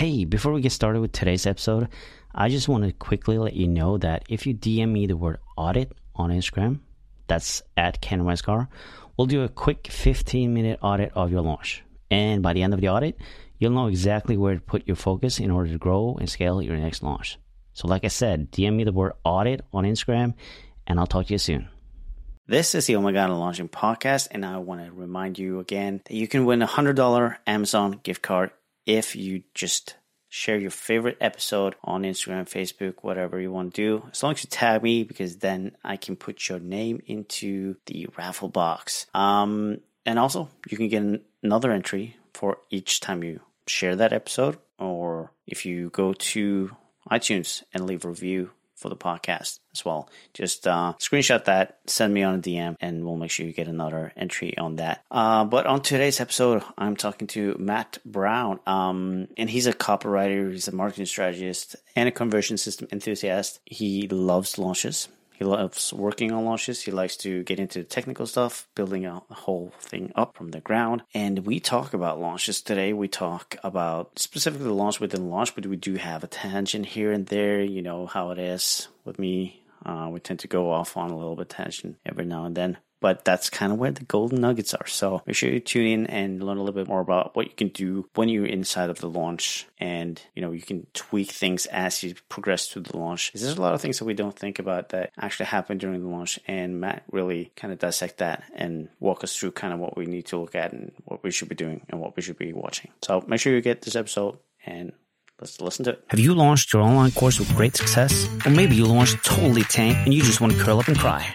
Hey, before we get started with today's episode, I just want to quickly let you know that if you DM me the word audit on Instagram, that's at Ken Westgaard, we'll do a quick 15 minute audit of your launch. And by the end of the audit, you'll know exactly where to put your focus in order to grow and scale your next launch. So, like I said, DM me the word audit on Instagram, and I'll talk to you soon. This is the Oh My God Launching podcast, and I want to remind you again that you can win a $100 Amazon gift card if you just share your favorite episode on Instagram, Facebook, whatever you want to do. As long as you tag me, because then I can put your name into the raffle box. Um, and also, you can get another entry for each time you share that episode, or if you go to iTunes and leave a review for the podcast as well. Just uh, screenshot that, send me on a DM, and we'll make sure you get another entry on that. Uh, but on today's episode, I'm talking to Matt Brown, um, and he's a copywriter, he's a marketing strategist, and a conversion system enthusiast. He loves launches. He loves working on launches. He likes to get into the technical stuff, building a whole thing up from the ground. And we talk about launches today. We talk about specifically the launch within launch, but we do have a tangent here and there. You know how it is with me. Uh, we tend to go off on a little bit tangent every now and then but that's kind of where the golden nuggets are. So make sure you tune in and learn a little bit more about what you can do when you're inside of the launch. And, you know, you can tweak things as you progress through the launch. There's a lot of things that we don't think about that actually happen during the launch. And Matt really kind of dissect that and walk us through kind of what we need to look at and what we should be doing and what we should be watching. So make sure you get this episode and Let's listen to it. Have you launched your online course with great success? Or maybe you launched totally tank and you just want to curl up and cry.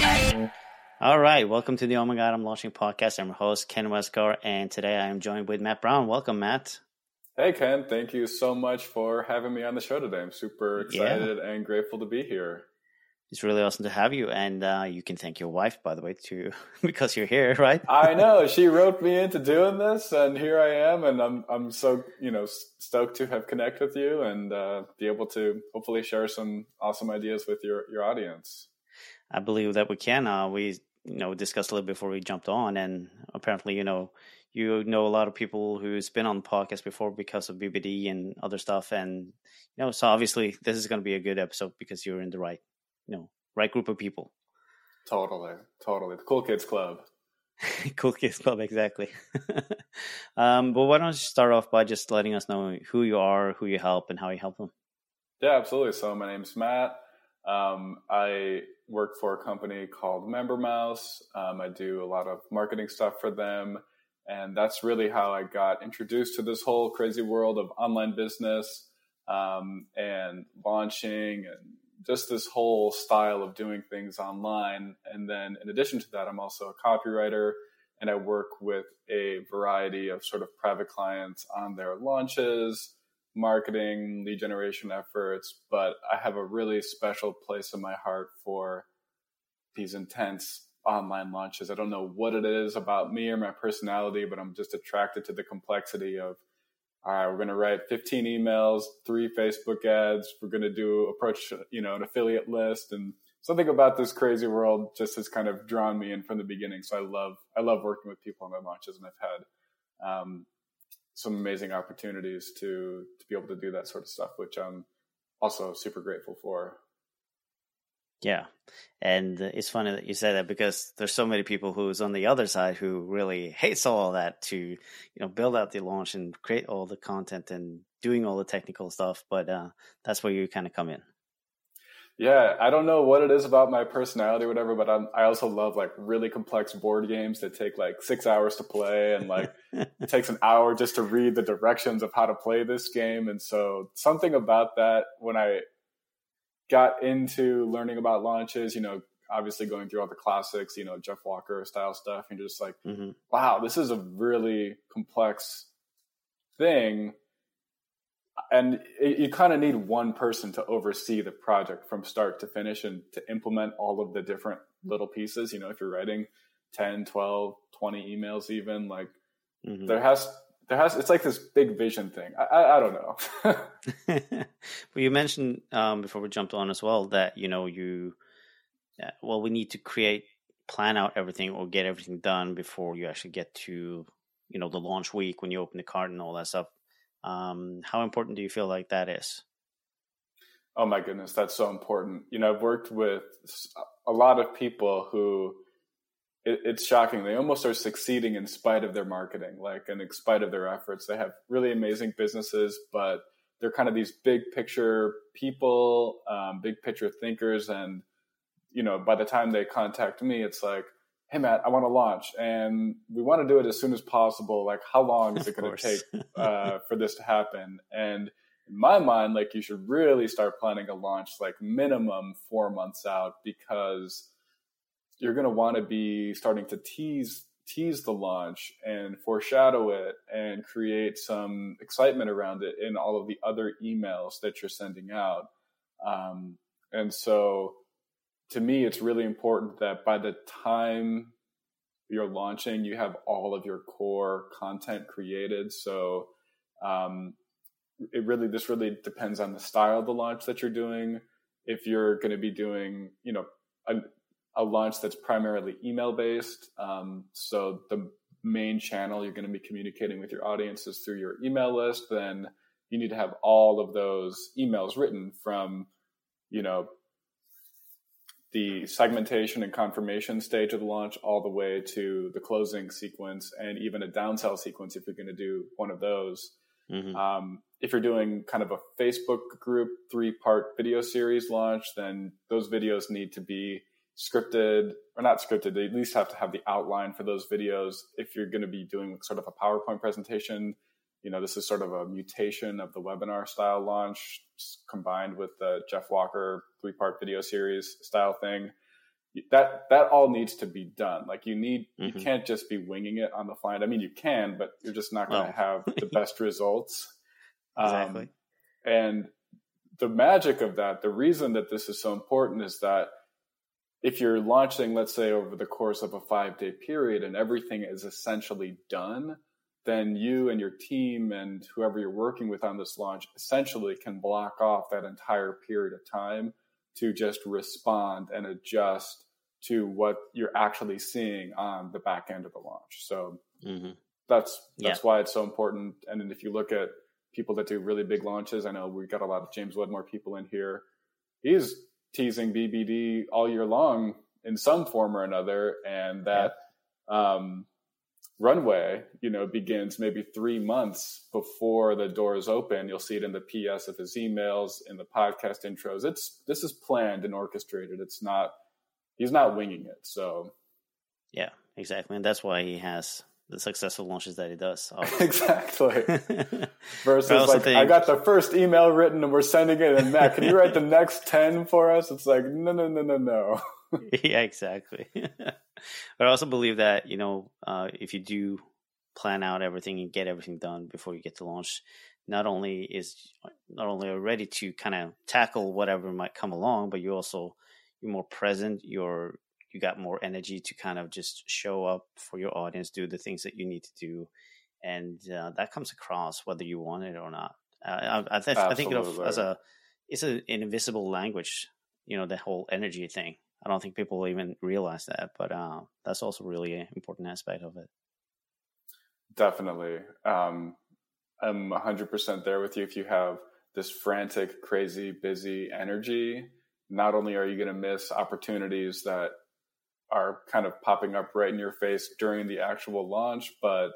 All right, welcome to the Oh My God, I'm Launching podcast. I'm your host, Ken Westgaard, and today I am joined with Matt Brown. Welcome, Matt. Hey, Ken. Thank you so much for having me on the show today. I'm super excited yeah. and grateful to be here. It's really awesome to have you, and uh, you can thank your wife, by the way, too, because you're here, right? I know she roped me into doing this, and here I am, and I'm I'm so you know stoked to have connect with you and uh, be able to hopefully share some awesome ideas with your your audience. I believe that we can. Uh, we you know discussed a little before we jumped on, and apparently, you know, you know a lot of people who's been on the podcast before because of BBD and other stuff, and you know, so obviously this is going to be a good episode because you're in the right, you know, right group of people. Totally, totally, the cool kids club. cool kids club, exactly. um, but why don't you start off by just letting us know who you are, who you help, and how you help them? Yeah, absolutely. So my name's Matt. Um, I work for a company called MemberMouse. Um, I do a lot of marketing stuff for them. And that's really how I got introduced to this whole crazy world of online business um, and launching and just this whole style of doing things online. And then, in addition to that, I'm also a copywriter and I work with a variety of sort of private clients on their launches marketing, lead generation efforts, but I have a really special place in my heart for these intense online launches. I don't know what it is about me or my personality, but I'm just attracted to the complexity of all right, we're going to write 15 emails, three Facebook ads. We're going to do approach, you know, an affiliate list and something about this crazy world just has kind of drawn me in from the beginning. So I love, I love working with people on my launches and I've had, um, some amazing opportunities to to be able to do that sort of stuff, which I'm also super grateful for. Yeah, and it's funny that you say that because there's so many people who's on the other side who really hates all that to you know build out the launch and create all the content and doing all the technical stuff. But uh, that's where you kind of come in. Yeah, I don't know what it is about my personality or whatever, but I'm, I also love like really complex board games that take like six hours to play and like it takes an hour just to read the directions of how to play this game. And so something about that when I got into learning about launches, you know, obviously going through all the classics, you know, Jeff Walker style stuff, and just like, mm-hmm. wow, this is a really complex thing and it, you kind of need one person to oversee the project from start to finish and to implement all of the different little pieces. You know, if you're writing 10, 12, 20 emails, even like mm-hmm. there has there has it's like this big vision thing. I, I, I don't know. well, you mentioned um, before we jumped on as well that you know you uh, well we need to create plan out everything or get everything done before you actually get to you know the launch week when you open the card and all that stuff. Um, how important do you feel like that is? Oh my goodness, that's so important. You know, I've worked with a lot of people who it, it's shocking. They almost are succeeding in spite of their marketing, like, and in spite of their efforts. They have really amazing businesses, but they're kind of these big picture people, um, big picture thinkers. And, you know, by the time they contact me, it's like, hey, Matt, I want to launch and we want to do it as soon as possible. Like, how long is it going to take uh, for this to happen? And, in my mind, like you should really start planning a launch like minimum four months out because you're going to want to be starting to tease tease the launch and foreshadow it and create some excitement around it in all of the other emails that you're sending out. Um, and so to me, it's really important that by the time you're launching, you have all of your core content created. So um, it really, this really depends on the style of the launch that you're doing. If you're going to be doing, you know, a, a launch that's primarily email based. Um, so the main channel you're going to be communicating with your audience is through your email list. Then you need to have all of those emails written from, you know, the segmentation and confirmation stage of the launch all the way to the closing sequence and even a downsell sequence if you're going to do one of those. Mm-hmm. Um, if you're doing kind of a Facebook group three part video series launch, then those videos need to be scripted or not scripted, they at least have to have the outline for those videos. If you're going to be doing sort of a PowerPoint presentation, you know, this is sort of a mutation of the webinar style launch combined with the Jeff Walker three part video series style thing. That that all needs to be done. Like you need, mm-hmm. you can't just be winging it on the fly. I mean, you can, but you're just not going to have the best results. Exactly. Um, and the magic of that, the reason that this is so important is that if you're launching, let's say, over the course of a five day period and everything is essentially done, then you and your team and whoever you're working with on this launch essentially can block off that entire period of time to just respond and adjust to what you're actually seeing on the back end of the launch. So mm-hmm. that's that's yeah. why it's so important. And if you look at people that do really big launches, I know we got a lot of James Wedmore people in here. He's teasing BBD all year long in some form or another, and that yeah. um, runway, you know, begins maybe three months before the doors open. You'll see it in the PS of his emails, in the podcast intros. It's this is planned and orchestrated. It's not he's not winging it. So, yeah, exactly, and that's why he has the successful launches that he does. exactly. Versus I like think... I got the first email written and we're sending it, and Matt, can you write the next ten for us? It's like no, no, no, no, no. yeah, exactly. but I also believe that you know uh, if you do plan out everything and get everything done before you get to launch, not only is not only are ready to kind of tackle whatever might come along, but you also you're more present. You're you got more energy to kind of just show up for your audience, do the things that you need to do, and uh, that comes across whether you want it or not. Uh, I, I, th- I, think of as a it's a, an invisible language, you know, the whole energy thing. I don't think people even realize that, but uh, that's also really an important aspect of it. Definitely. Um, I'm 100% there with you. If you have this frantic, crazy, busy energy, not only are you going to miss opportunities that are kind of popping up right in your face during the actual launch, but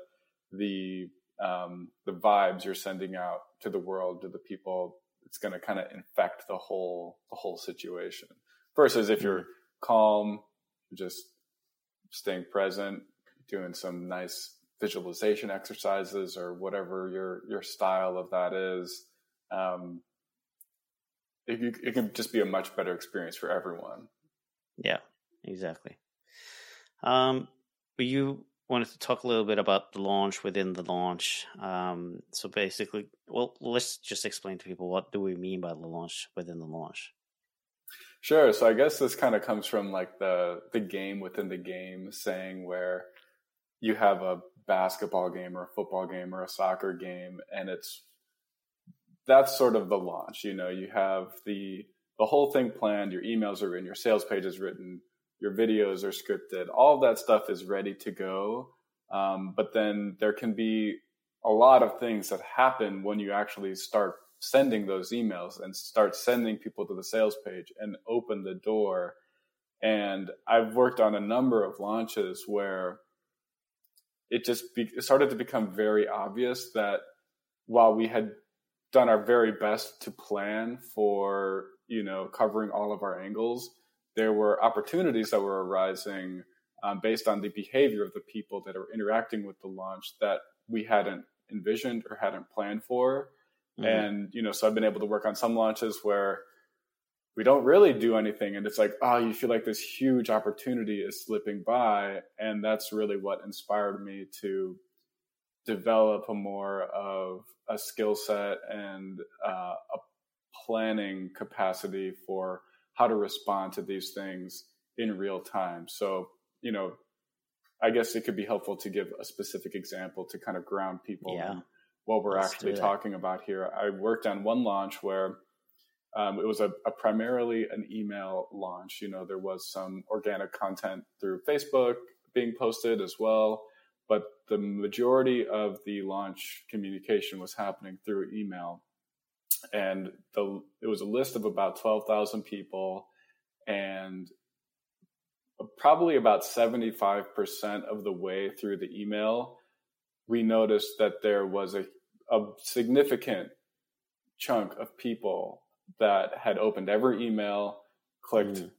the um, the vibes you're sending out to the world, to the people, it's going to kind of infect the whole the whole situation. Versus if you're calm, just staying present, doing some nice visualization exercises or whatever your your style of that is. Um, it, it can just be a much better experience for everyone. Yeah, exactly. Um, you wanted to talk a little bit about the launch within the launch. Um, so basically, well, let's just explain to people what do we mean by the launch within the launch. Sure. So I guess this kind of comes from like the the game within the game saying where you have a basketball game or a football game or a soccer game and it's that's sort of the launch. You know, you have the the whole thing planned, your emails are written, your sales page is written, your videos are scripted, all of that stuff is ready to go. Um, but then there can be a lot of things that happen when you actually start sending those emails and start sending people to the sales page and open the door. And I've worked on a number of launches where it just be, it started to become very obvious that while we had done our very best to plan for you know covering all of our angles there were opportunities that were arising um, based on the behavior of the people that are interacting with the launch that we hadn't envisioned or hadn't planned for. Mm-hmm. And, you know, so I've been able to work on some launches where we don't really do anything. And it's like, oh, you feel like this huge opportunity is slipping by. And that's really what inspired me to develop a more of a skill set and uh, a planning capacity for how to respond to these things in real time. So, you know, I guess it could be helpful to give a specific example to kind of ground people yeah. What we're Let's actually talking about here. I worked on one launch where um, it was a, a, primarily an email launch. You know, there was some organic content through Facebook being posted as well, but the majority of the launch communication was happening through email and the it was a list of about 12,000 people and probably about 75% of the way through the email we noticed that there was a, a significant chunk of people that had opened every email clicked mm.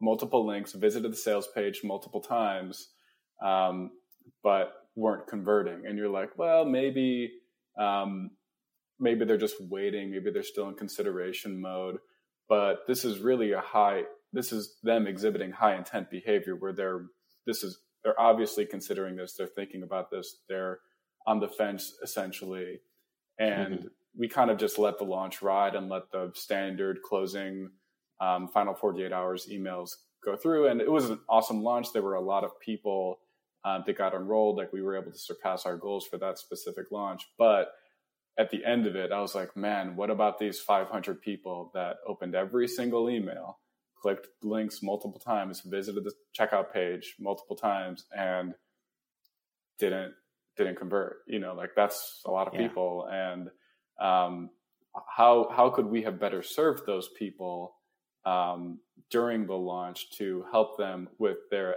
multiple links visited the sales page multiple times um, but weren't converting and you're like well maybe um, maybe they're just waiting, maybe they're still in consideration mode. But this is really a high, this is them exhibiting high intent behavior where they're, this is, they're obviously considering this, they're thinking about this, they're on the fence essentially. And mm-hmm. we kind of just let the launch ride and let the standard closing um, final 48 hours emails go through. And it was an awesome launch. There were a lot of people um, that got enrolled. Like we were able to surpass our goals for that specific launch. But at the end of it, I was like, man, what about these 500 people that opened every single email, clicked links multiple times, visited the checkout page multiple times, and didn't didn't convert? You know, like that's a lot of yeah. people. And um, how how could we have better served those people um, during the launch to help them with their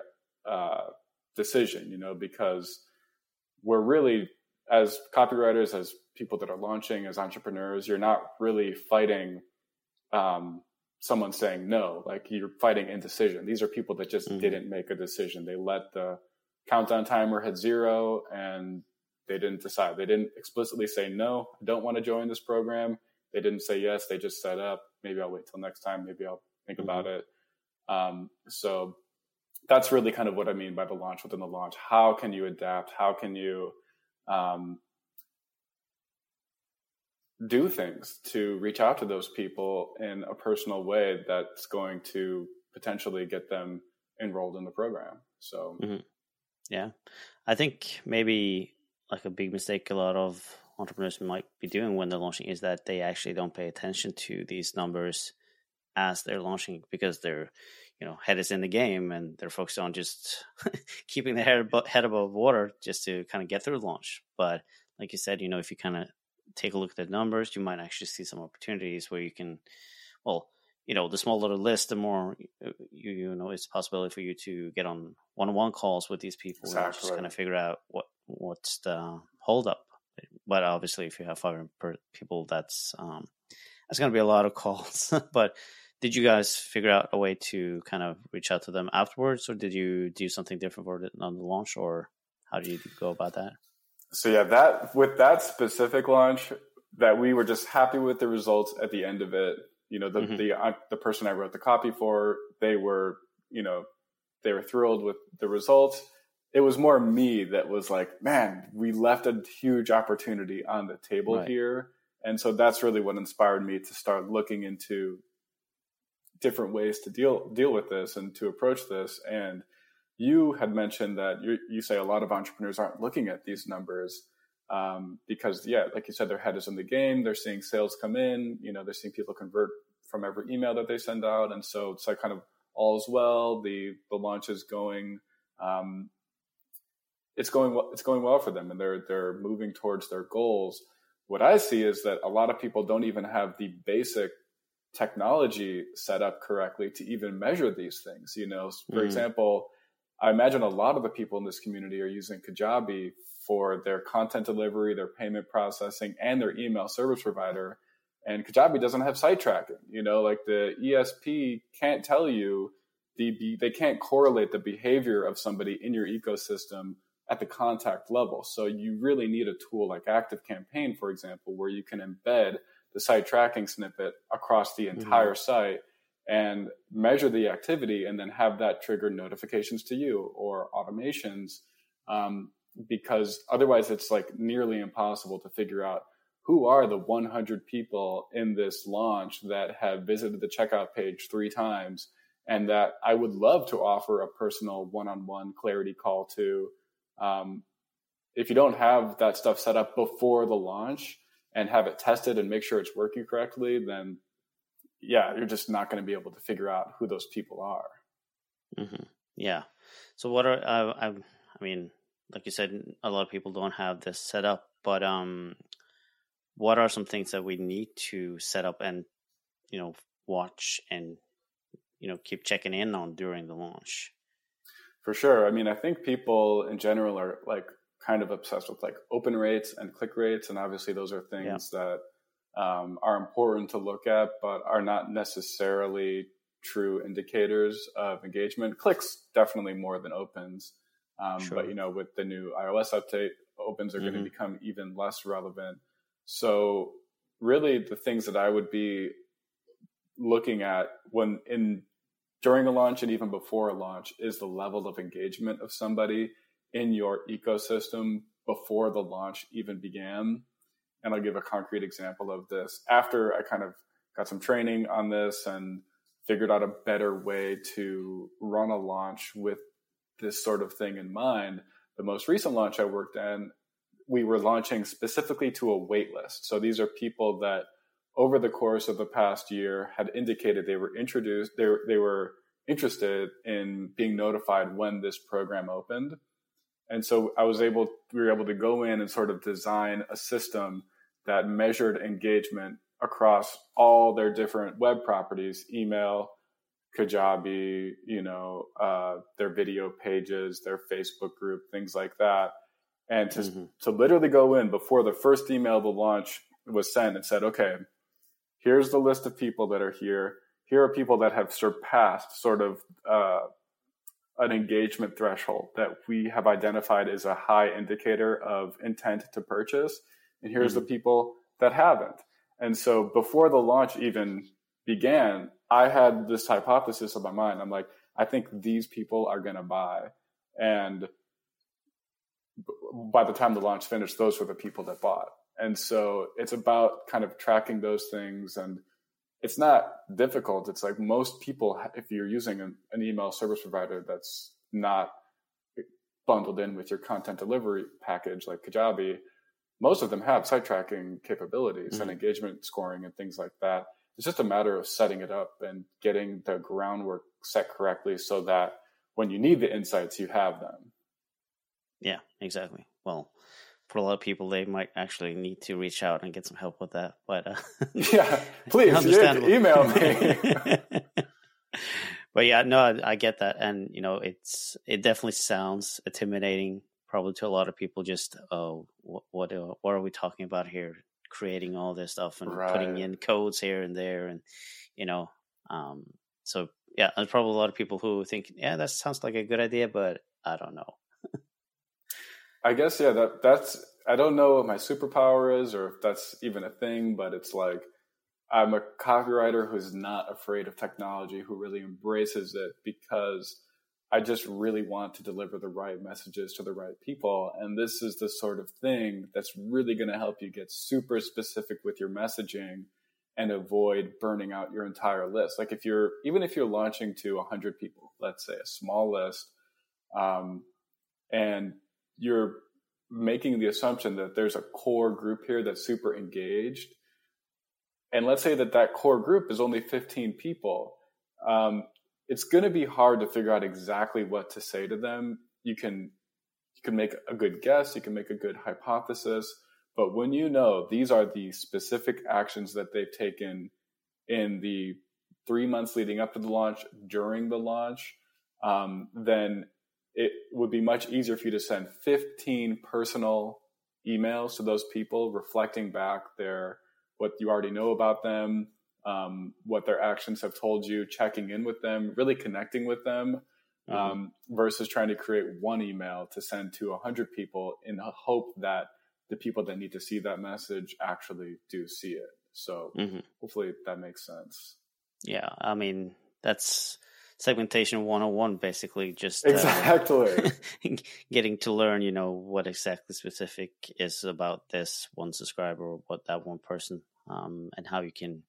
uh, decision? You know, because we're really as copywriters, as people that are launching, as entrepreneurs, you're not really fighting um, someone saying no. Like you're fighting indecision. These are people that just mm-hmm. didn't make a decision. They let the countdown timer hit zero and they didn't decide. They didn't explicitly say no. I don't want to join this program. They didn't say yes. They just set up. Maybe I'll wait till next time. Maybe I'll think mm-hmm. about it. Um, so that's really kind of what I mean by the launch within the launch. How can you adapt? How can you um, do things to reach out to those people in a personal way that's going to potentially get them enrolled in the program. So, mm-hmm. Yeah, I think maybe like a big mistake a lot of entrepreneurs might be doing when they're launching is that they actually don't pay attention to these numbers as they're launching because they're you know head is in the game and they're focused on just keeping their head above, head above water just to kind of get through launch. But like you said you know if you kind of take a look at the numbers you might actually see some opportunities where you can well you know the smaller the list the more uh, you you know it's a possibility for you to get on one-on-one calls with these people exactly. and just kind of figure out what what's the holdup. But obviously if you have 500 people that's um that's going to be a lot of calls. But did you guys figure out a way to kind of reach out to them afterwards or did you do something different for it on the launch or how did you go about that? So yeah that with that specific launch that we were just happy with the results at the end of it you know the mm-hmm. the the person i wrote the copy for they were you know they were thrilled with the results it was more me that was like, man, we left a huge opportunity on the table right. here. And so that's really what inspired me to start looking into different ways to deal deal with this and to approach this. And you had mentioned that you, you say a lot of entrepreneurs aren't looking at these numbers um, because, yeah, like you said, their head is in the game. They're seeing sales come in. You know, they're seeing people convert from every email that they send out, and so it's like kind of all's well. The the launch is going. Um, it's going well. It's going well for them, and they're they're moving towards their goals. What I see is that a lot of people don't even have the basic technology set up correctly to even measure these things. You know, for mm. example, I imagine a lot of the people in this community are using Kajabi for their content delivery, their payment processing, and their email service provider. And Kajabi doesn't have site tracking. You know, like the ESP can't tell you the they can't correlate the behavior of somebody in your ecosystem at the contact level. So you really need a tool like Active Campaign, for example, where you can embed the site tracking snippet across the mm-hmm. entire mm-hmm. site and measure the activity and then have that trigger notifications to you or automations um, because otherwise it's like nearly impossible to figure out who are the 100 people in this launch that have visited the checkout page three times and that i would love to offer a personal one-on-one clarity call to um, if you don't have that stuff set up before the launch and have it tested and make sure it's working correctly, then yeah, you're just not going to be able to figure out who those people are. Mm-hmm. Yeah. So what are uh, I? I mean, like you said, a lot of people don't have this set up, but um, what are some things that we need to set up and you know watch and you know keep checking in on during the launch? For sure. I mean, I think people in general are like kind of obsessed with like open rates and click rates, and obviously those are things yeah. that um, are important to look at, but are not necessarily true indicators of engagement. Clicks definitely more than opens, um, sure. but you know, with the new iOS update, opens are mm-hmm. going to become even less relevant. So, really, the things that I would be looking at when in during a launch and even before a launch is the level of engagement of somebody in your ecosystem before the launch even began. And I'll give a concrete example of this. After I kind of got some training on this and figured out a better way to run a launch with this sort of thing in mind, the most recent launch I worked in, we were launching specifically to a wait list. So these are people that over the course of the past year had indicated they were introduced, they they were interested in being notified when this program opened. And so I was able, we were able to go in and sort of design a system that measured engagement across all their different web properties, email, Kajabi, you know, uh, their video pages, their Facebook group, things like that. And to, mm-hmm. to literally go in before the first email of the launch was sent and said, okay, here's the list of people that are here. Here are people that have surpassed sort of uh, an engagement threshold that we have identified as a high indicator of intent to purchase. And here's mm-hmm. the people that haven't. And so before the launch even began, I had this hypothesis in my mind. I'm like, I think these people are going to buy. And by the time the launch finished, those were the people that bought. And so it's about kind of tracking those things and it's not difficult. It's like most people, if you're using an, an, email service provider that's not bundled in with your content delivery package like Kajabi, most of them have site tracking capabilities mm-hmm. and engagement scoring and things like that. It's just a matter of setting it up and getting the groundwork set correctly so that when you need the insights, you have them. Yeah, exactly. Well, for a lot of people, they might actually need to reach out and get some help with that. But uh, yeah, please email me. but yeah, no, I, I, get that, and you know, it's it definitely sounds intimidating, probably to a lot of people. Just oh, what what, what are we talking about here? Creating all this stuff and right. putting in codes here and there, and you know, um, so yeah, there's probably a lot of people who think, yeah, that sounds like a good idea, but I don't know. I guess yeah, that that's I don't know what my superpower is or if that's even a thing, but it's like I'm a copywriter who's not afraid of technology, who really embraces it because I just really want to deliver the right messages to the right people. And this is the sort of thing that's really going to help you get super specific with your messaging and avoid burning out your entire list. Like if you're, even if you're launching to 100 people, let's say a small list, um, and you're making the assumption that there's a core group here that's super engaged. And let's say that that core group is only 15 people. Um, it's going to be hard to figure out exactly what to say to them. You can you can make a good guess, you can make a good hypothesis, but when you know these are the specific actions that they've taken in the three months leading up to the launch, during the launch, um, then it would be much easier for you to send 15 personal emails to those people reflecting back their what you already know about them um, what their actions have told you, checking in with them, really connecting with them, mm-hmm. um, versus trying to create one email to send to 100 people in the hope that the people that need to see that message actually do see it. So mm-hmm. hopefully that makes sense. Yeah, I mean, that's segmentation 101 basically just uh, exactly getting to learn you know what exactly specific is about this one subscriber or what that one person um, and how you can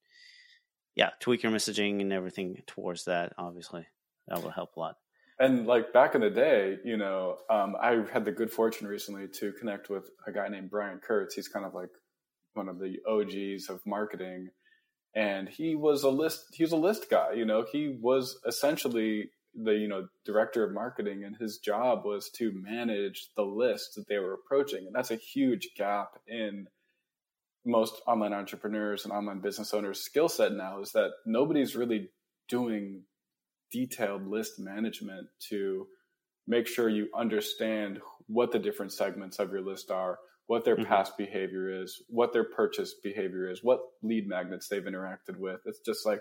yeah, tweak your messaging and everything towards that. Obviously, that will help a lot. And like back in the day, you know, um, I had the good fortune recently to connect with a guy named Brian Kurtz. He's kind of like one of the OGs of marketing, and he was a list. He was a list guy. You know, he was essentially the you know director of marketing, and his job was to manage the list that they were approaching, and that's a huge gap in most online entrepreneurs and online business owners skill set now is that nobody's really doing detailed list management to make sure you understand what the different segments of your list are what their mm-hmm. past behavior is what their purchase behavior is what lead magnets they've interacted with it's just like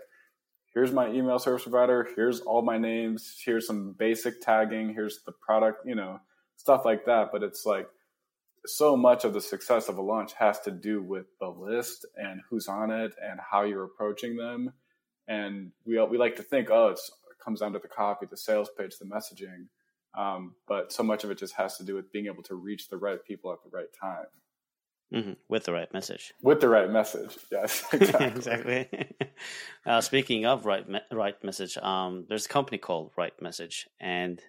here's my email service provider here's all my names here's some basic tagging here's the product you know stuff like that but it's like so much of the success of a launch has to do with the list and who's on it and how you're approaching them. And we we like to think, oh, it comes down to the copy, the sales page, the messaging. Um, but so much of it just has to do with being able to reach the right people at the right time. Mm-hmm. With the right message. With the right message, yes, exactly. exactly. uh, speaking of right, me- right message, um, there's a company called Right Message, and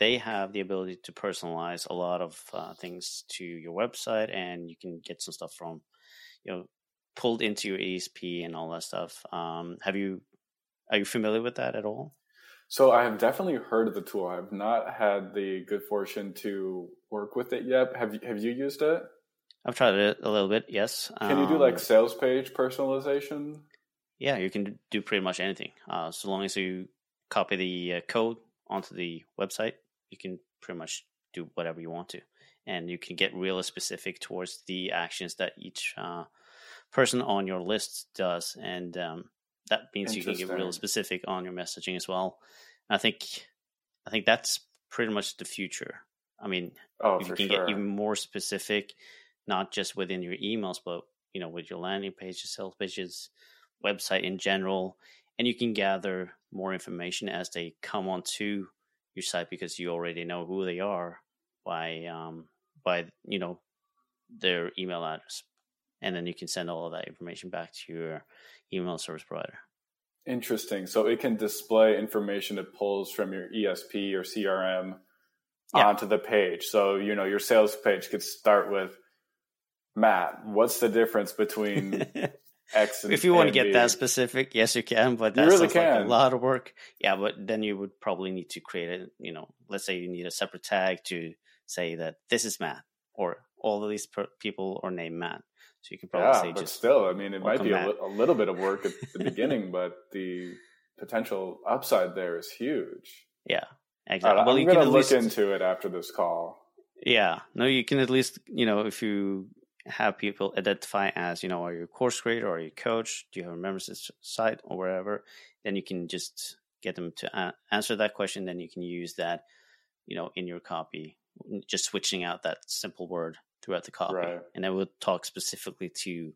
they have the ability to personalize a lot of uh, things to your website, and you can get some stuff from, you know, pulled into your ESP and all that stuff. Um, have you are you familiar with that at all? So I have definitely heard of the tool. I've not had the good fortune to work with it yet. Have you, have you used it? I've tried it a little bit. Yes. Can um, you do like um, sales page personalization? Yeah, you can do pretty much anything. Uh, so long as you copy the uh, code onto the website, you can pretty much do whatever you want to, and you can get real specific towards the actions that each uh, person on your list does, and um, that means you can get real specific on your messaging as well. I think, I think that's pretty much the future. I mean, oh, you can sure. get even more specific, not just within your emails, but you know, with your landing pages, sales pages, website in general, and you can gather more information as they come onto your site because you already know who they are by um, by you know their email address, and then you can send all of that information back to your email service provider. Interesting. So it can display information it pulls from your ESP or CRM yeah. onto the page. So you know your sales page could start with Matt. What's the difference between X if you want to get that specific, yes, you can, but that really sounds can. like a lot of work. Yeah, but then you would probably need to create it. You know, let's say you need a separate tag to say that this is Matt, or all of these per- people are named Matt. So you can probably yeah, say but just still. I mean, it might be a, li- a, little bit of work at the beginning, but the potential upside there is huge. Yeah, exactly. well, I'm going to look least... into it after this call. Yeah, no, you can at least you know if you have people identify as, you know, are you a course creator or are you a coach? Do you have a membership site or wherever? Then you can just get them to a- answer that question. Then you can use that, you know, in your copy, just switching out that simple word throughout the copy. Right. And it will talk specifically to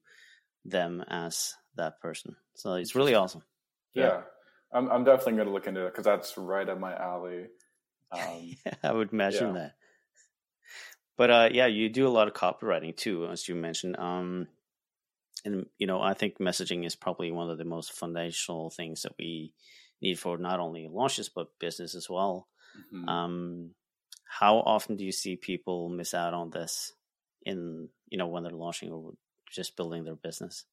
them as that person. So it's really awesome. Yeah. yeah. I'm, I'm definitely going to look into it because that's right up my alley. Um, I would imagine yeah. that. But uh, yeah, you do a lot of copywriting too, as you mentioned. Um, and you know, I think messaging is probably one of the most foundational things that we need for not only launches but business as well. Mm-hmm. Um, how often do you see people miss out on this in you know when they're launching or just building their business?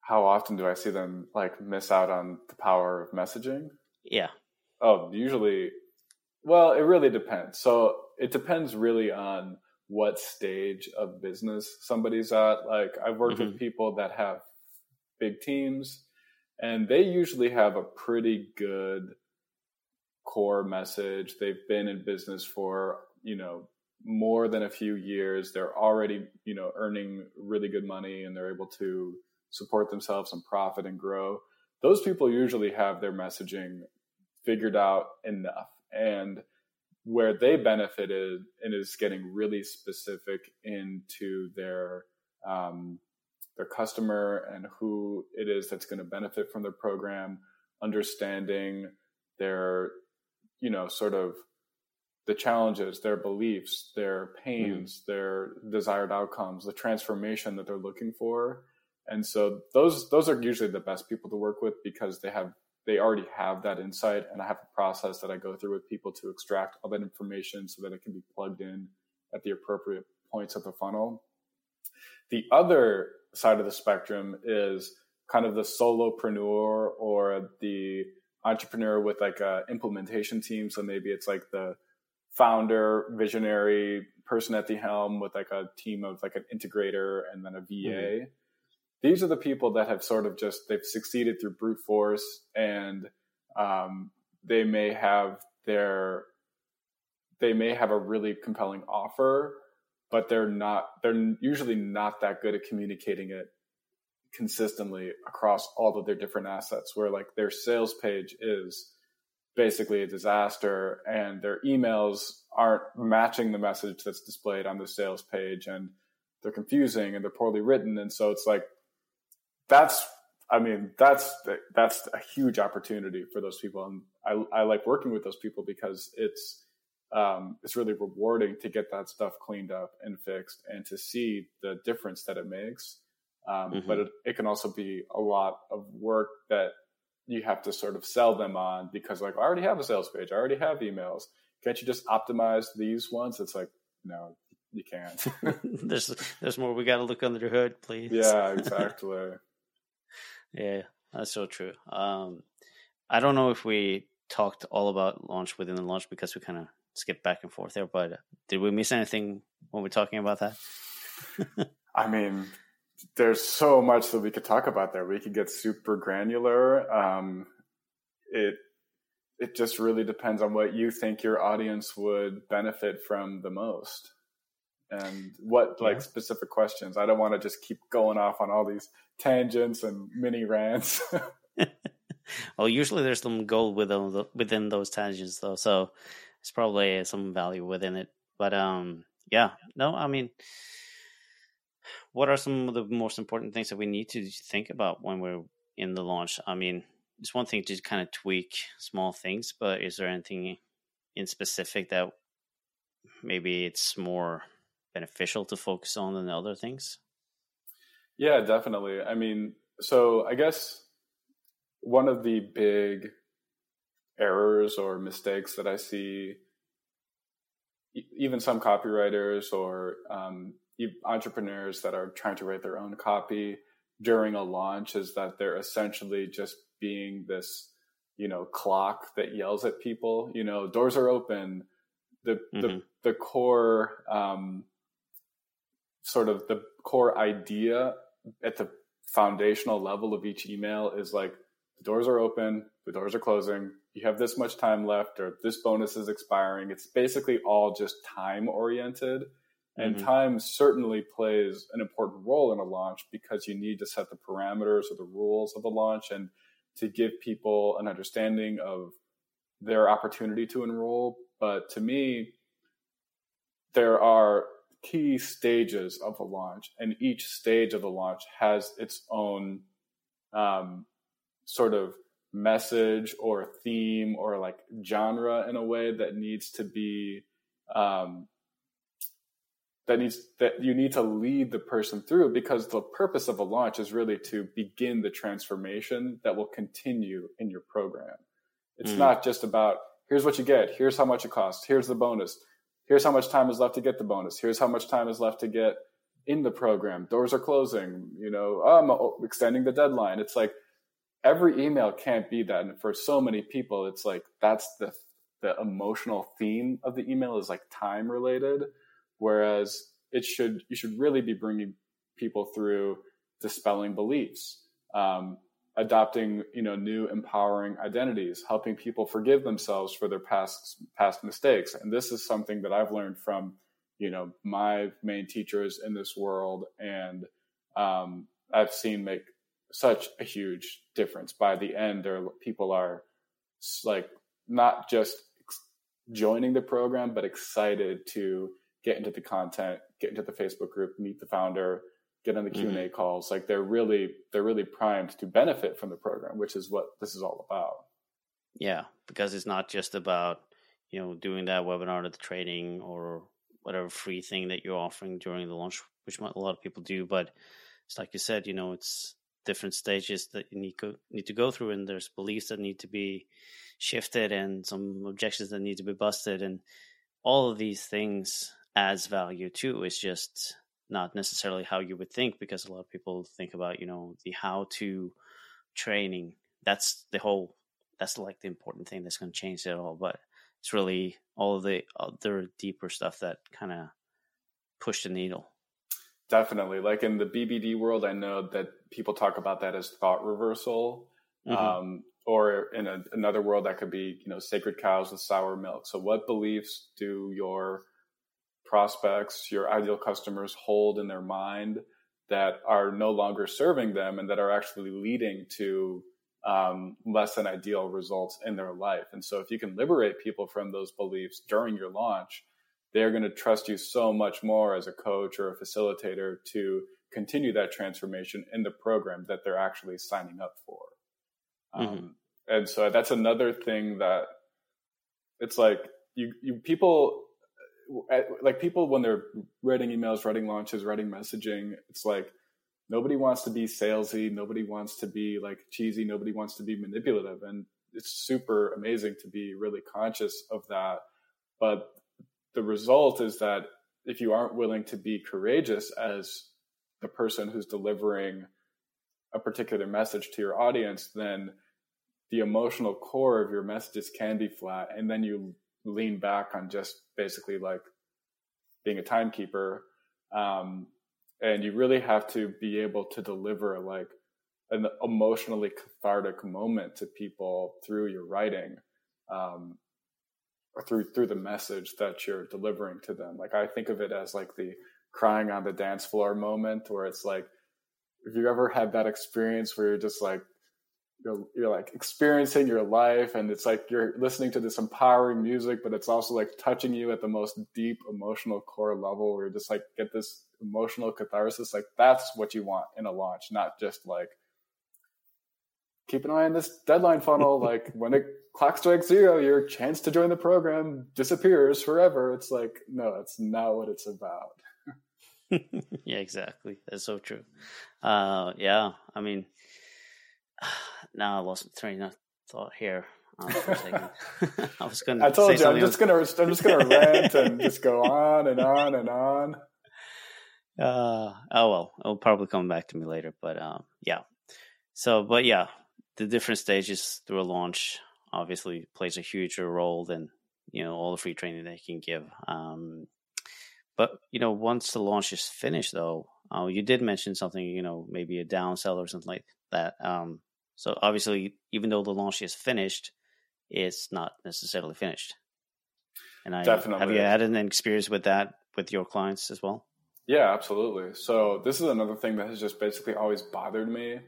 How often do I see them like miss out on the power of messaging? Yeah. Oh, usually. Well, it really depends. So it depends really on what stage of business somebody's at. Like I've worked mm-hmm. with people that have big teams and they usually have a pretty good core message. They've been in business for, you know, more than a few years. They're already, you know, earning really good money and they're able to support themselves and profit and grow. Those people usually have their messaging figured out enough. And where they benefited and is getting really specific into their um, their customer and who it is that's going to benefit from their program, understanding their you know sort of the challenges, their beliefs, their pains, mm-hmm. their desired outcomes, the transformation that they're looking for. And so those those are usually the best people to work with because they have they already have that insight and I have a process that I go through with people to extract all that information so that it can be plugged in at the appropriate points of the funnel. The other side of the spectrum is kind of the solopreneur or the entrepreneur with like a implementation team. So maybe it's like the founder, visionary person at the helm with like a team of like an integrator and then a VA. Mm-hmm these are the people that have sort of just they've succeeded through brute force and um, they may have their they may have a really compelling offer but they're not they're usually not that good at communicating it consistently across all of their different assets where like their sales page is basically a disaster and their emails aren't matching the message that's displayed on the sales page and they're confusing and they're poorly written. And so it's like that's I mean that's that's a huge opportunity for those people, and I, I like working with those people because it's um, it's really rewarding to get that stuff cleaned up and fixed, and to see the difference that it makes. Um, mm-hmm. But it, it can also be a lot of work that you have to sort of sell them on because like I already have a sales page, I already have emails. Can't you just optimize these ones? It's like no, you can't. there's there's more. We got to look under the hood, please. Yeah, exactly. Yeah, that's so true. Um, I don't know if we talked all about launch within the launch because we kind of skipped back and forth there, but did we miss anything when we're talking about that? I mean, there's so much that we could talk about there. We could get super granular. Um, it it just really depends on what you think your audience would benefit from the most and what like specific questions. I don't want to just keep going off on all these tangents and mini rants. well, usually there's some gold within within those tangents, though, so it's probably some value within it. But um, yeah, no, I mean, what are some of the most important things that we need to think about when we're in the launch? I mean, it's one thing to kind of tweak small things, but is there anything in specific that maybe it's more beneficial to focus on than other things? Yeah, definitely. I mean, so I guess one of the big errors or mistakes that I see, even some copywriters or um, entrepreneurs that are trying to write their own copy during a launch, is that they're essentially just being this, you know, clock that yells at people. You know, doors are open. The mm-hmm. the the core um, sort of the core idea at the foundational level of each email is like the doors are open, the doors are closing, you have this much time left, or this bonus is expiring. It's basically all just time oriented. And mm-hmm. time certainly plays an important role in a launch because you need to set the parameters or the rules of the launch and to give people an understanding of their opportunity to enroll. But to me, there are key stages of a launch, and each stage of the launch has its own um, sort of message or theme or like genre in a way that needs to be um, that needs that you need to lead the person through because the purpose of a launch is really to begin the transformation that will continue in your program. It's mm. not just about here's what you get, here's how much it costs, here's the bonus, here's how much time is left to get the bonus, here's how much time is left to get in the program. Doors are closing, you know, I'm extending the deadline. It's like every email can't be that. And for so many people, it's like that's the the emotional theme of the email is like time related whereas it should you should really be bringing people through dispelling beliefs um, adopting you know new empowering identities helping people forgive themselves for their past past mistakes. And this is something that i've learned from you know my main teachers in this world. And um, i've seen make such a huge difference. By the end there people are like not just joining the program but excited to get into the content, get into the Facebook group, meet the founder, get on the Q and A mm-hmm. calls. Like they're really they're really primed to benefit from the program, which is what this is all about. Yeah, because it's not just about you know doing that webinar or the training or whatever free thing that you're offering during the launch, which a lot of people do. But it's like you said, you know, it's different stages that you need go, need to go through, and there's beliefs that need to be shifted, and some objections that need to be busted, and all of these things adds value too. It's just not necessarily how you would think because a lot of people think about you know the how to training. That's the whole. That's like the important thing that's going to change it all. But it's really all the other deeper stuff that kind of push the needle. Definitely. Like in the BBD world, I know that people talk about that as thought reversal. Mm-hmm. Um, or in a, another world, that could be, you know, sacred cows with sour milk. So, what beliefs do your prospects, your ideal customers hold in their mind that are no longer serving them and that are actually leading to um, less than ideal results in their life. And so, if you can liberate people from those beliefs during your launch, they're going to trust you so much more as a coach or a facilitator to continue that transformation in the program that they're actually signing up for. Mm-hmm. Um, and so, that's another thing that it's like you, you people like people when they're writing emails, writing launches, writing messaging, it's like nobody wants to be salesy, nobody wants to be like cheesy, nobody wants to be manipulative, and it's super amazing to be really conscious of that. But the result is that if you aren't willing to be courageous as the person who's delivering a particular message to your audience, then the emotional core of your messages can be flat, and then you lean back on just basically like being a timekeeper. Um, and you really have to be able to deliver like an emotionally cathartic moment to people through your writing um, or through through the message that you're delivering to them like i think of it as like the crying on the dance floor moment where it's like if you ever had that experience where you're just like you're, you're like experiencing your life and it's like you're listening to this empowering music but it's also like touching you at the most deep emotional core level where you just like get this emotional catharsis. Like that's what you want in a launch not just like keep an eye on this deadline funnel. Like when it clock strikes zero your chance to join the program disappears forever. It's like no that's not what it's about. Yeah exactly. That's so true. Uh yeah i mean now I lost my train of thought here. Um, I was going. I told you, I'm just going to. I'm just going to rant and just go on and on and on. Uh, oh well, it'll probably come back to me later. But um, yeah. So, but yeah, the different stages through a launch obviously plays a huger role than you know all the free training they can give. Um, but you know, once the launch is finished, though, uh, you did mention something. You know, maybe a downsell or something like that. Um, so obviously, even though the launch is finished, it's not necessarily finished. And I definitely have you had an experience with that with your clients as well? Yeah, absolutely. So this is another thing that has just basically always bothered me,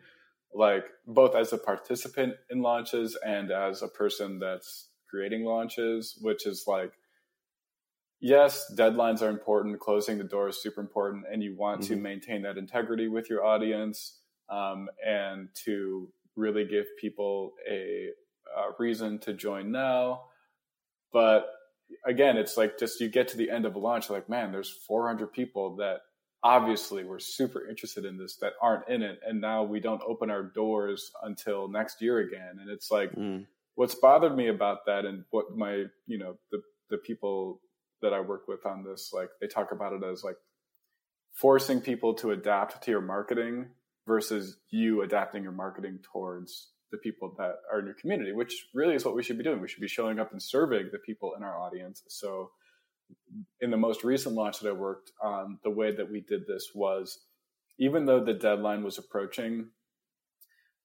like both as a participant in launches and as a person that's creating launches, which is like yes, deadlines are important, closing the door is super important, and you want mm-hmm. to maintain that integrity with your audience um, and to really give people a, a reason to join now. But again, it's like just you get to the end of a launch, like, man, there's 400 people that obviously were super interested in this that aren't in it. And now we don't open our doors until next year again. And it's like, mm. what's bothered me about that and what my, you know, the, the people that I work with on this, like they talk about it as like forcing people to adapt to your marketing versus you adapting your marketing towards the people that are in your community, which really is what we should be doing. We should be showing up and serving the people in our audience. So, in the most recent launch that I worked on, the way that we did this was even though the deadline was approaching,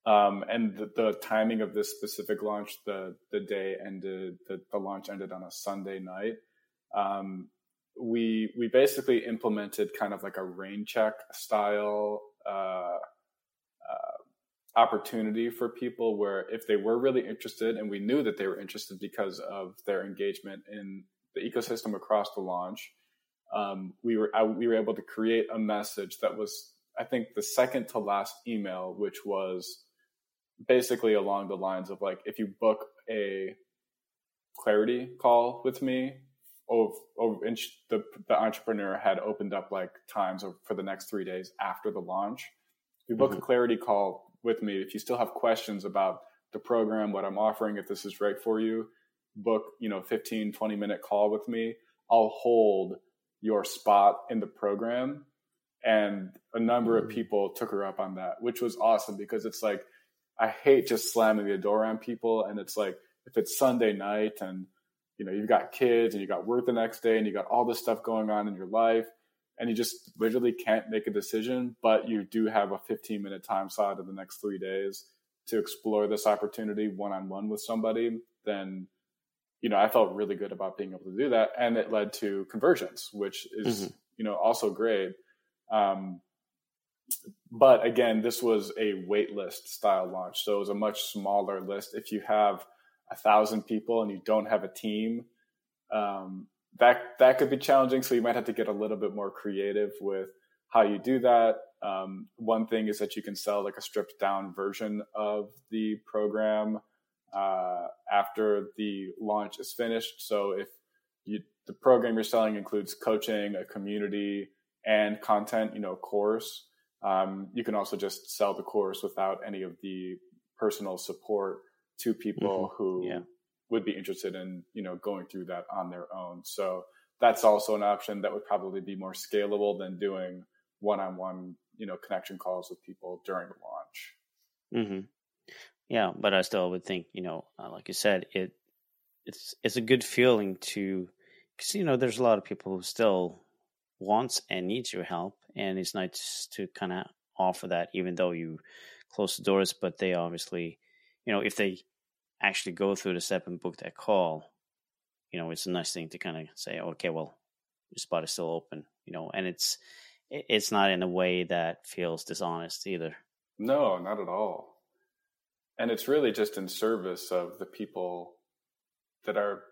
um, and the, the, timing of this specific launch, the the day ended, the, the launch ended on a Sunday night. Um, we we basically implemented kind of like a rain check style uh, opportunity for people where if they were really interested and we knew that they were interested because of their engagement in the ecosystem across the launch um, we were I, we were able to create a message that was i think the second to last email which was basically along the lines of like if you book a clarity call with me of, of the, the entrepreneur had opened up like times for the next three days after the launch we book mm-hmm. a clarity call with me. If you still have questions about the program, what I'm offering, if this is right for you, book, you know, 15, 20 minute call with me. I'll hold your spot in the program. And a number of mm. people took her up on that, which was awesome because it's like, I hate just slamming the door on people. And it's like, if it's Sunday night and, you know, you've got kids and you got work the next day and you got all this stuff going on in your life and you just literally can't make a decision, but you do have a 15 minute time slot in the next three days to explore this opportunity one on one with somebody, then you know I felt really good about being able to do that, and it led to conversions, which is mm-hmm. you know also great. Um, but again, this was a waitlist style launch, so it was a much smaller list. If you have a thousand people and you don't have a team, um, that that could be challenging. So you might have to get a little bit more creative with how you do that. Um, one thing is that you can sell like a stripped down version of the program uh, after the launch is finished. So if you, the program you're selling includes coaching, a community, and content, you know, course, um, you can also just sell the course without any of the personal support to people mm-hmm. who yeah would be interested in you know going through that on their own so that's also an option that would probably be more scalable than doing one-on-one you know connection calls with people during the launch mm-hmm. yeah but i still would think you know uh, like you said it it's it's a good feeling to because you know there's a lot of people who still wants and needs your help and it's nice to kind of offer that even though you close the doors but they obviously you know if they actually go through the step and book that call, you know, it's a nice thing to kind of say, okay, well, your spot is still open, you know, and it's it's not in a way that feels dishonest either. No, not at all. And it's really just in service of the people that are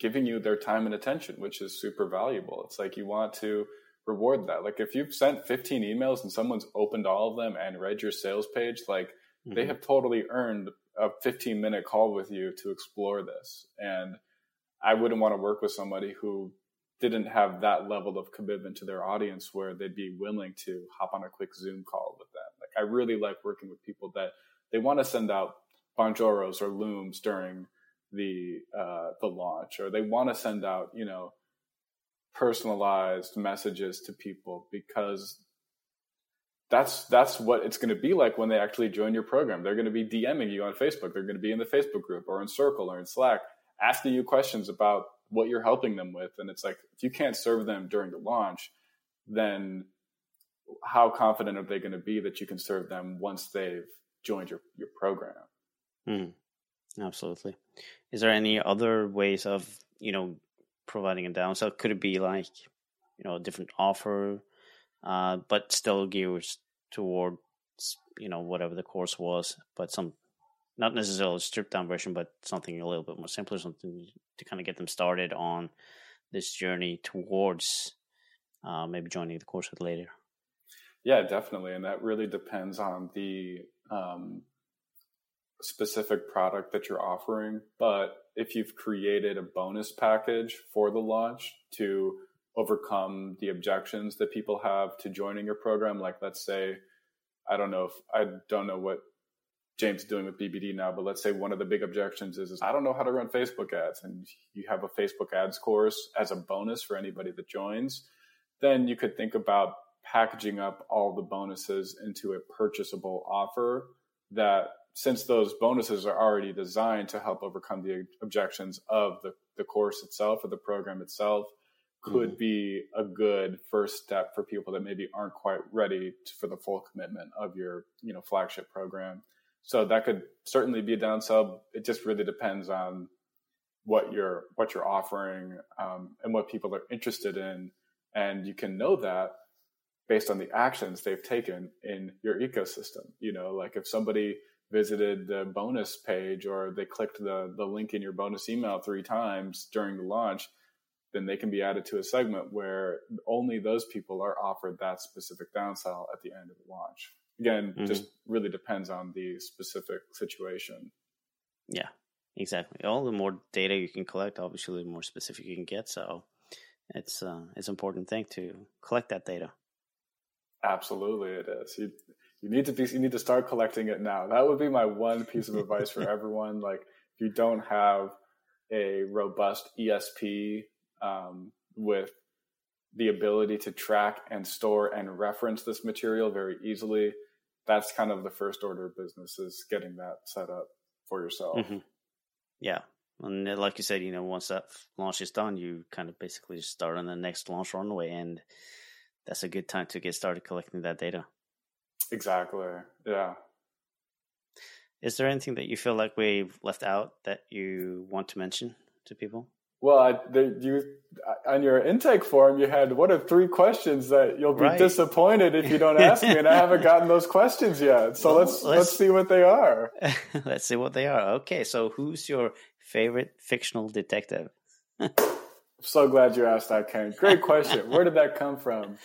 giving you their time and attention, which is super valuable. It's like you want to reward that. Like if you've sent 15 emails and someone's opened all of them and read your sales page, like mm-hmm. they have totally earned a 15 minute call with you to explore this. And I wouldn't want to work with somebody who didn't have that level of commitment to their audience where they'd be willing to hop on a quick Zoom call with them. Like I really like working with people that they want to send out Bonjoros or Looms during the uh, the launch, or they want to send out you know personalized messages to people because that's that's what it's going to be like when they actually join your program. They're going to be DMing you on Facebook. They're going to be in the Facebook group or in Circle or in Slack, asking you questions about what you're helping them with. And it's like if you can't serve them during the launch, then how confident are they going to be that you can serve them once they've joined your your program? Mm, absolutely. Is there any other ways of you know providing a downsell? Could it be like you know a different offer? Uh, but still gears towards you know whatever the course was, but some not necessarily a stripped down version, but something a little bit more simpler, something to kind of get them started on this journey towards uh, maybe joining the course later. Yeah, definitely, and that really depends on the um, specific product that you're offering, but if you've created a bonus package for the launch to overcome the objections that people have to joining your program, like let's say, I don't know if I don't know what James is doing with BBD now, but let's say one of the big objections is, is I don't know how to run Facebook ads, and you have a Facebook ads course as a bonus for anybody that joins, then you could think about packaging up all the bonuses into a purchasable offer that since those bonuses are already designed to help overcome the objections of the, the course itself or the program itself could mm-hmm. be a good first step for people that maybe aren't quite ready to, for the full commitment of your you know flagship program so that could certainly be a downsell it just really depends on what you're what you're offering um, and what people are interested in and you can know that based on the actions they've taken in your ecosystem. You know, like if somebody visited the bonus page or they clicked the, the link in your bonus email three times during the launch, then they can be added to a segment where only those people are offered that specific downsell at the end of the launch. Again, mm-hmm. just really depends on the specific situation. Yeah, exactly. All the more data you can collect, obviously, the more specific you can get. So it's uh, it's an important thing to collect that data. Absolutely, it is. You you need to be you need to start collecting it now. That would be my one piece of advice for everyone. Like if you don't have a robust ESP um, with the ability to track and store and reference this material very easily, that's kind of the first order of business is getting that set up for yourself. Mm-hmm. Yeah. And like you said, you know, once that launch is done, you kind of basically start on the next launch runway and that's a good time to get started collecting that data. Exactly. Yeah. Is there anything that you feel like we've left out that you want to mention to people? Well, I, the, you on your intake form, you had what are three questions that you'll be right. disappointed if you don't ask me, and I haven't gotten those questions yet. So well, let's, let's, let's see what they are. let's see what they are. Okay, so who's your favorite fictional detective? so glad you asked that, Ken. Great question. Where did that come from?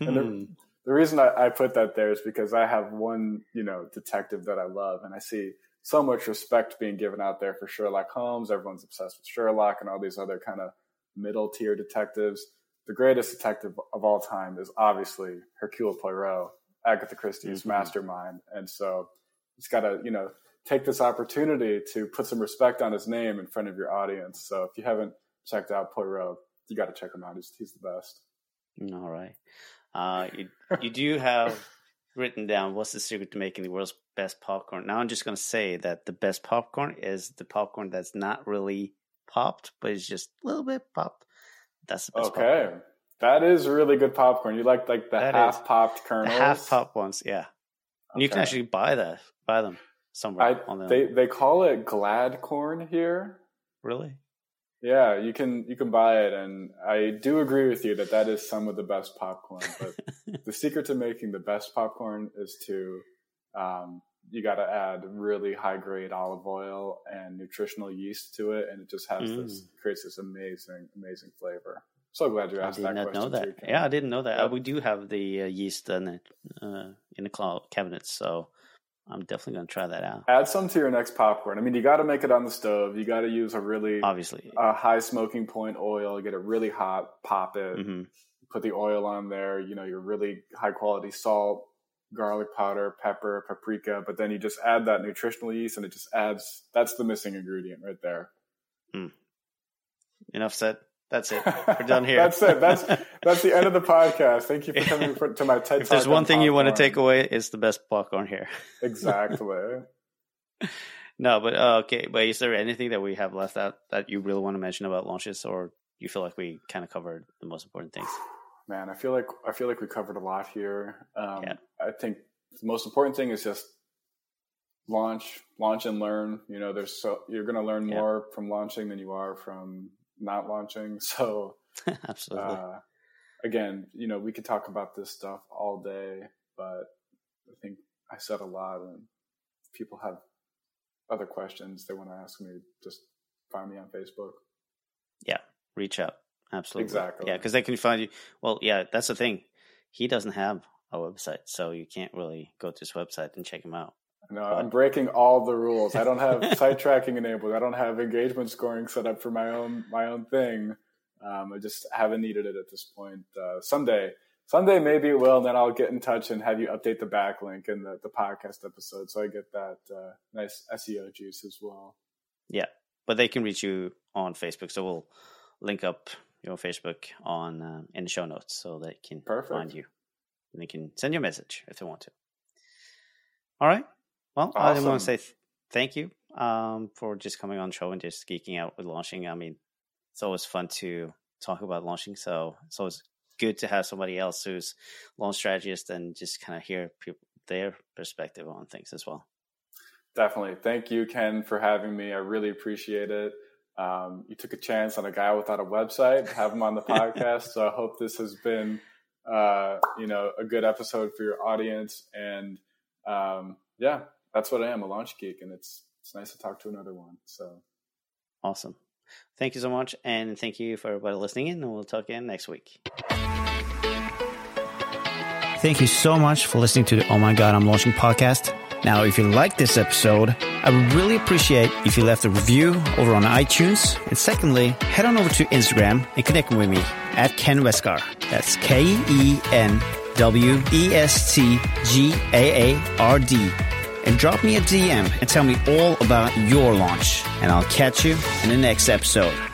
And the, hmm. the reason I, I, put that there is because I have one, you know, detective that I love, and I see so much respect being given out there for Sherlock Holmes. Everyone's obsessed with Sherlock and all these other kind of middle tier detectives. The greatest detective of all time is obviously Hercule Poirot, Agatha Christie's mm-hmm. mastermind, and so he's got to, you know, take this opportunity to put some respect on his name in front of your audience. So if you haven't checked out Poirot. You got to check him out. He's he's the best. All right. Uh, you you do have written down what's the secret to making the world's best popcorn. Now I'm just going to say that the best popcorn is the popcorn that's not really popped, but it's just a little bit popped. That's the best. Okay, popcorn. that is really good popcorn. You like like the that half popped kernels, half popped ones, yeah. Okay. You can actually buy that, buy them somewhere. I, the... They they call it glad corn here. Really? Yeah, you can you can buy it, and I do agree with you that that is some of the best popcorn. But the secret to making the best popcorn is to um, you got to add really high grade olive oil and nutritional yeast to it, and it just has mm. this creates this amazing amazing flavor. So glad you asked I did that. Not know that. Too, yeah, I didn't know that. Uh, we do have the uh, yeast in the uh, in the cabinets, so I'm definitely going to try that out. Add some to your next popcorn. I mean, you got to make it on the stove. You got to use a really obviously a high smoking point oil. Get it really hot. Pop it. Mm-hmm. Put the oil on there. You know, your really high quality salt, garlic powder, pepper, paprika. But then you just add that nutritional yeast, and it just adds. That's the missing ingredient right there. Mm. Enough said. That's it. We're done here. that's it. That's that's the end of the podcast. Thank you for coming for, to my TED. If there's one thing popcorn. you want to take away, it's the best popcorn here. exactly. no, but uh, okay. But is there anything that we have left out that you really want to mention about launches, or you feel like we kind of covered the most important things? Man, I feel like I feel like we covered a lot here. Um, yeah. I think the most important thing is just launch, launch and learn. You know, there's so you're going to learn yeah. more from launching than you are from not launching. So, absolutely. Uh, again, you know, we could talk about this stuff all day, but I think I said a lot, and people have other questions they want to ask me, just find me on Facebook. Yeah, reach out. Absolutely. Exactly. Yeah, because they can find you. Well, yeah, that's the thing. He doesn't have a website, so you can't really go to his website and check him out. No, I'm breaking all the rules. I don't have site tracking enabled. I don't have engagement scoring set up for my own my own thing. Um, I just haven't needed it at this point. Uh, someday, someday maybe it will, and then I'll get in touch and have you update the backlink in the, the podcast episode, so I get that uh, nice SEO juice as well. Yeah, but they can reach you on Facebook, so we'll link up your Facebook on uh, in the show notes so they can Perfect. find you and they can send you a message if they want to. All right. Well, awesome. I want to say th- thank you um, for just coming on the show and just geeking out with launching. I mean, it's always fun to talk about launching, so it's always good to have somebody else who's launch strategist and just kind of hear people, their perspective on things as well. Definitely. Thank you, Ken, for having me. I really appreciate it. Um, you took a chance on a guy without a website, have him on the podcast. so I hope this has been, uh, you know, a good episode for your audience. And um, yeah, that's what I am, a launch geek, and it's it's nice to talk to another one. So awesome. Thank you so much, and thank you for everybody listening in, and we'll talk again next week. Thank you so much for listening to the Oh My God, I'm Launching podcast. Now, if you like this episode, I would really appreciate if you left a review over on iTunes. And secondly, head on over to Instagram and connect with me at Ken Westgaard. That's K E N W E S T G A A R D and drop me a DM and tell me all about your launch. And I'll catch you in the next episode.